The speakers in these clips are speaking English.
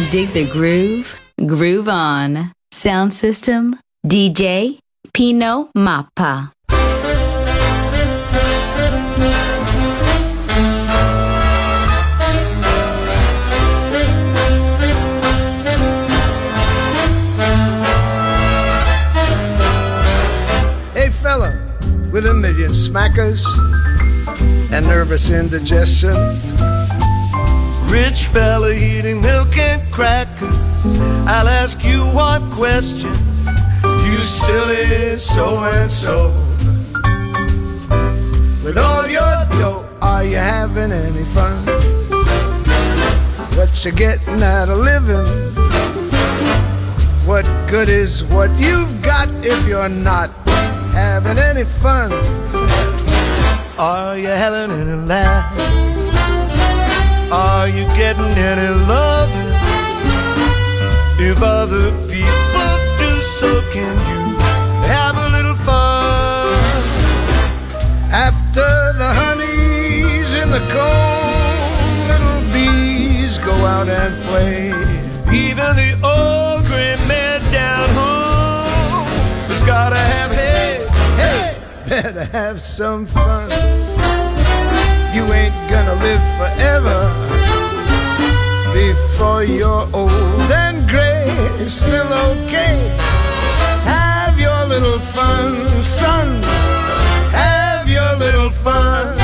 Can dig the groove, groove on. Sound system, DJ Pino Mappa. Hey fella, with a million smackers and nervous indigestion. Rich fella eating milk. I'll ask you one question. You silly so and so. With all your dough, are you having any fun? What you getting out of living? What good is what you've got if you're not having any fun? Are you having any laugh? Are you getting any loving? If other people do, so can you have a little fun. After the honey's in the comb, little bees go out and play. Even the old gray man down home has gotta have hay. Hey, better have some fun. You ain't gonna live forever before you're old and gray. It's still okay. Have your little fun, son. Have your little fun.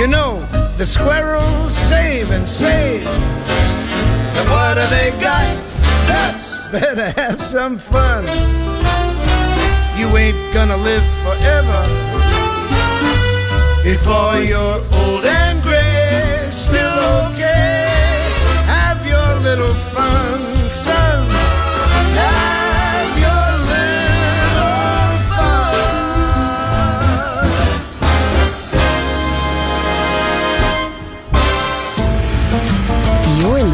You know, the squirrels save and save. And what do they got? Nuts. Better have some fun. You ain't gonna live forever. Before you're old and gray, still okay. Have your little fun, son.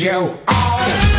You all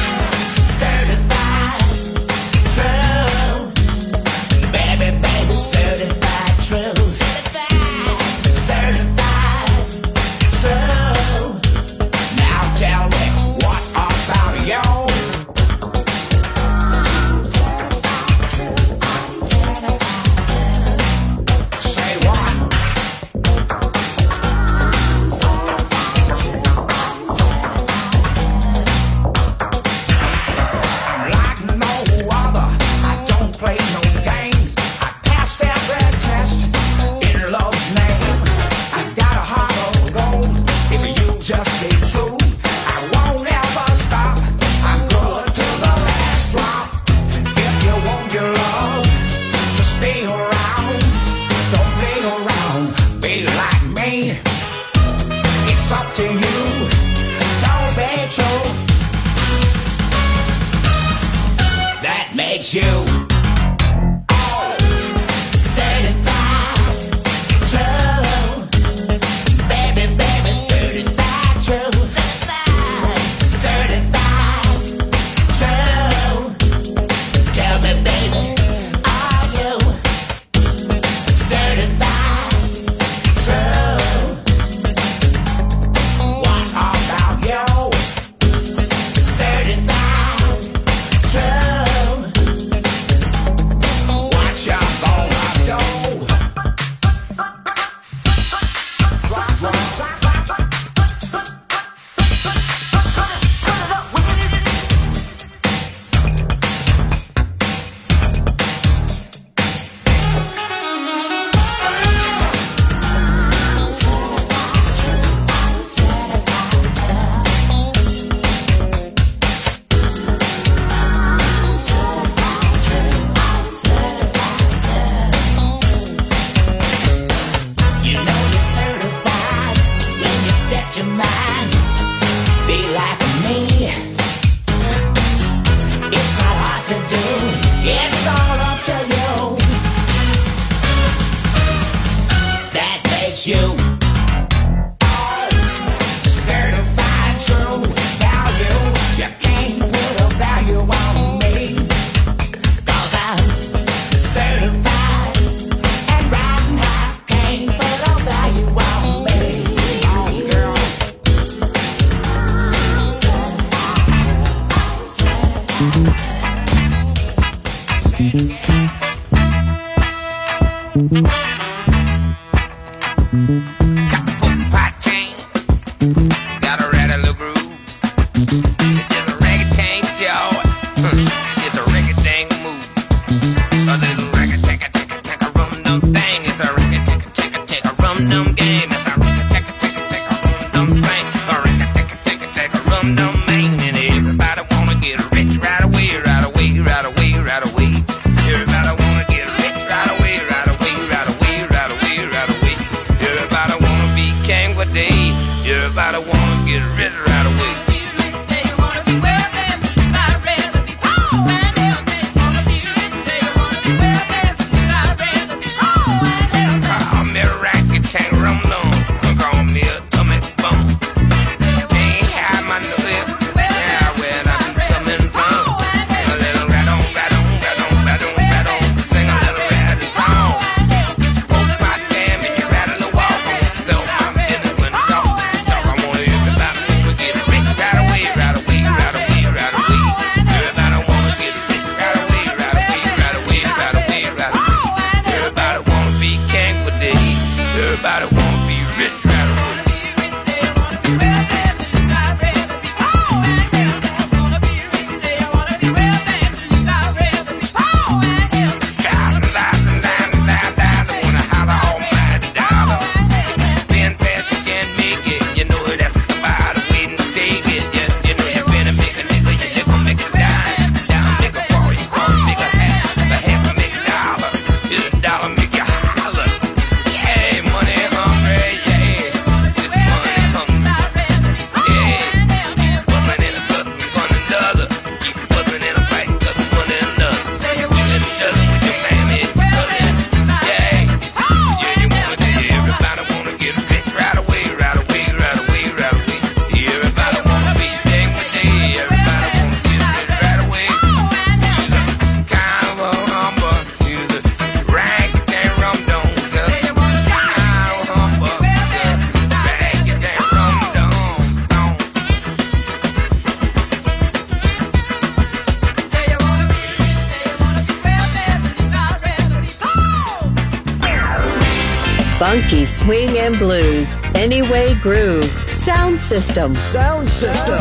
and blues, Anyway Groove, Sound System. Sound System.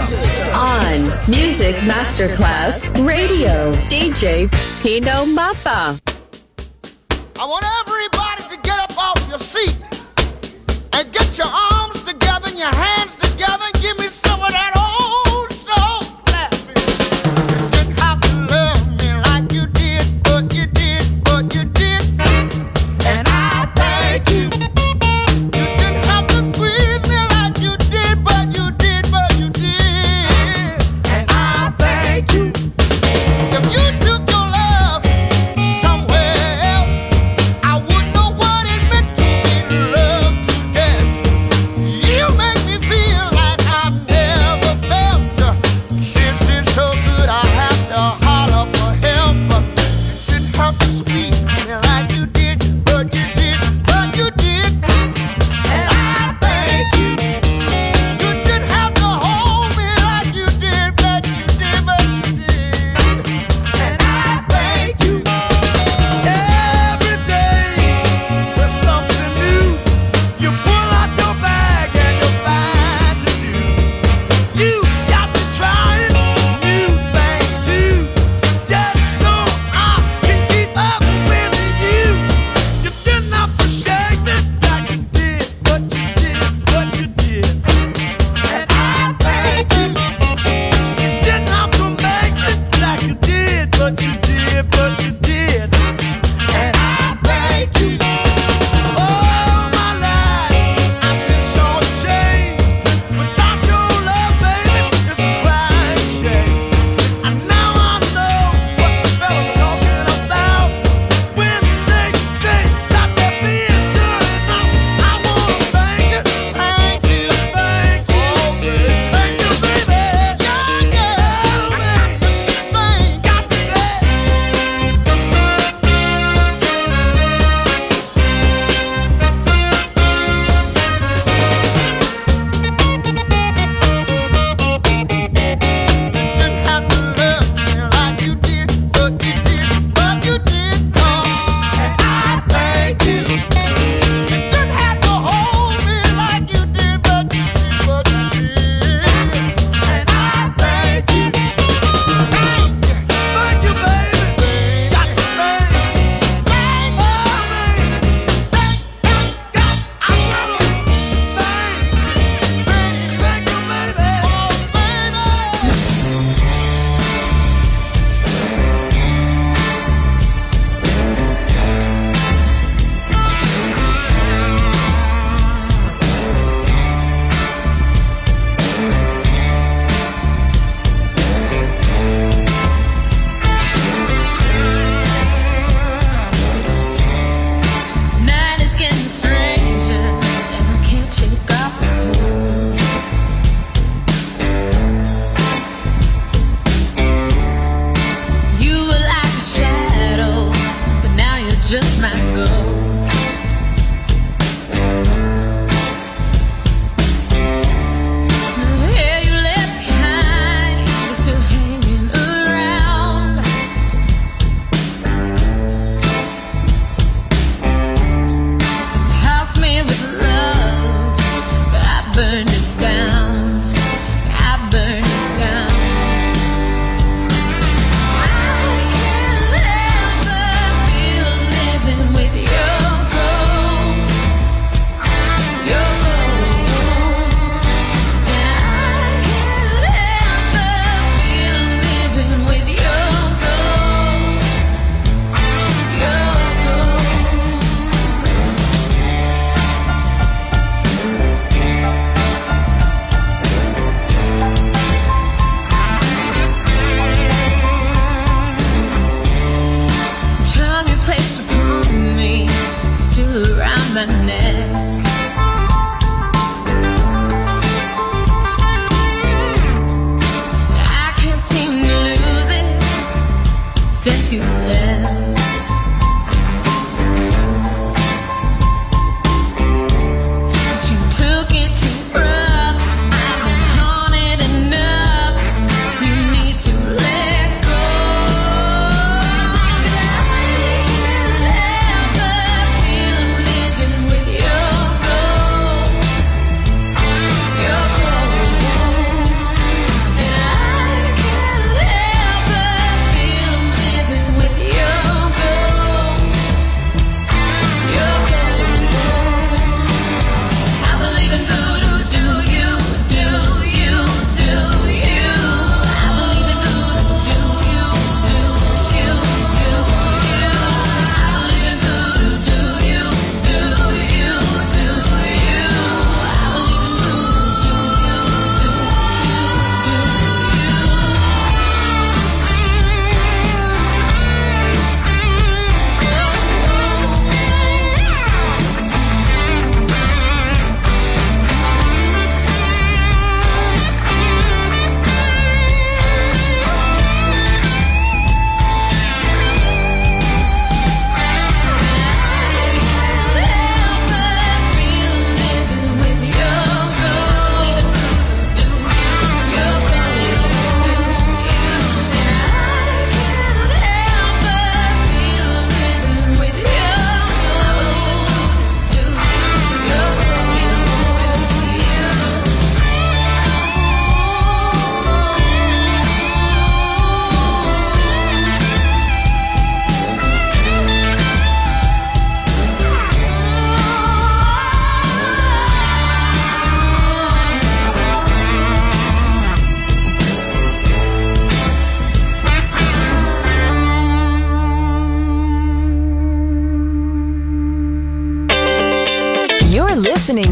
On Music Masterclass Radio, DJ Pino Mappa. I want everybody to get up off your seat and get your arms together and your hands.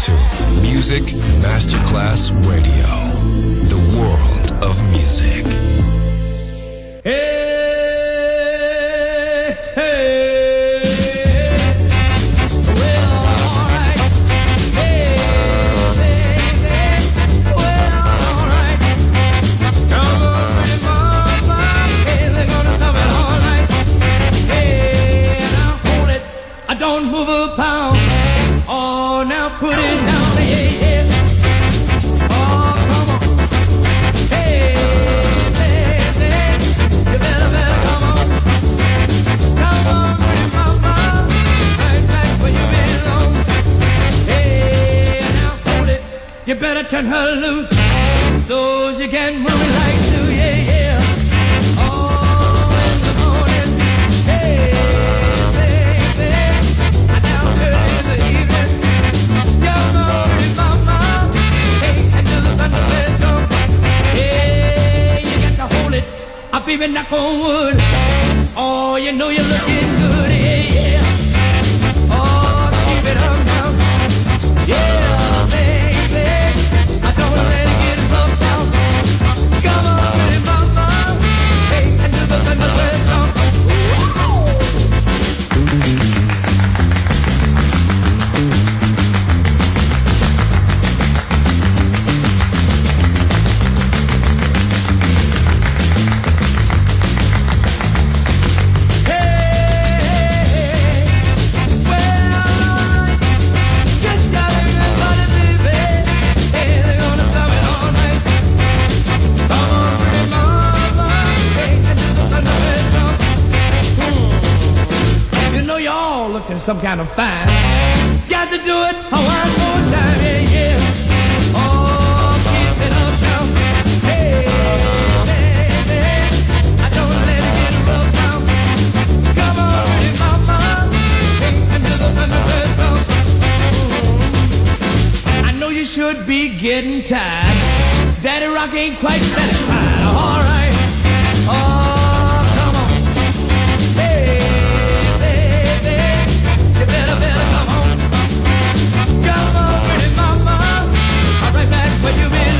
To Music Masterclass Radio, the world of music. I turn her loose so she can move it like you. Yeah, yeah. Oh, knock on wood. Oh, you know you're looking some kind of fine. Got to do it one more time, yeah, yeah. Oh, keep it up now. Hey, baby, I don't let it get rough now. Come on, mama, hey, and do the drum. I know you should be getting tired. Daddy Rock ain't quite satisfied. All right. Right back where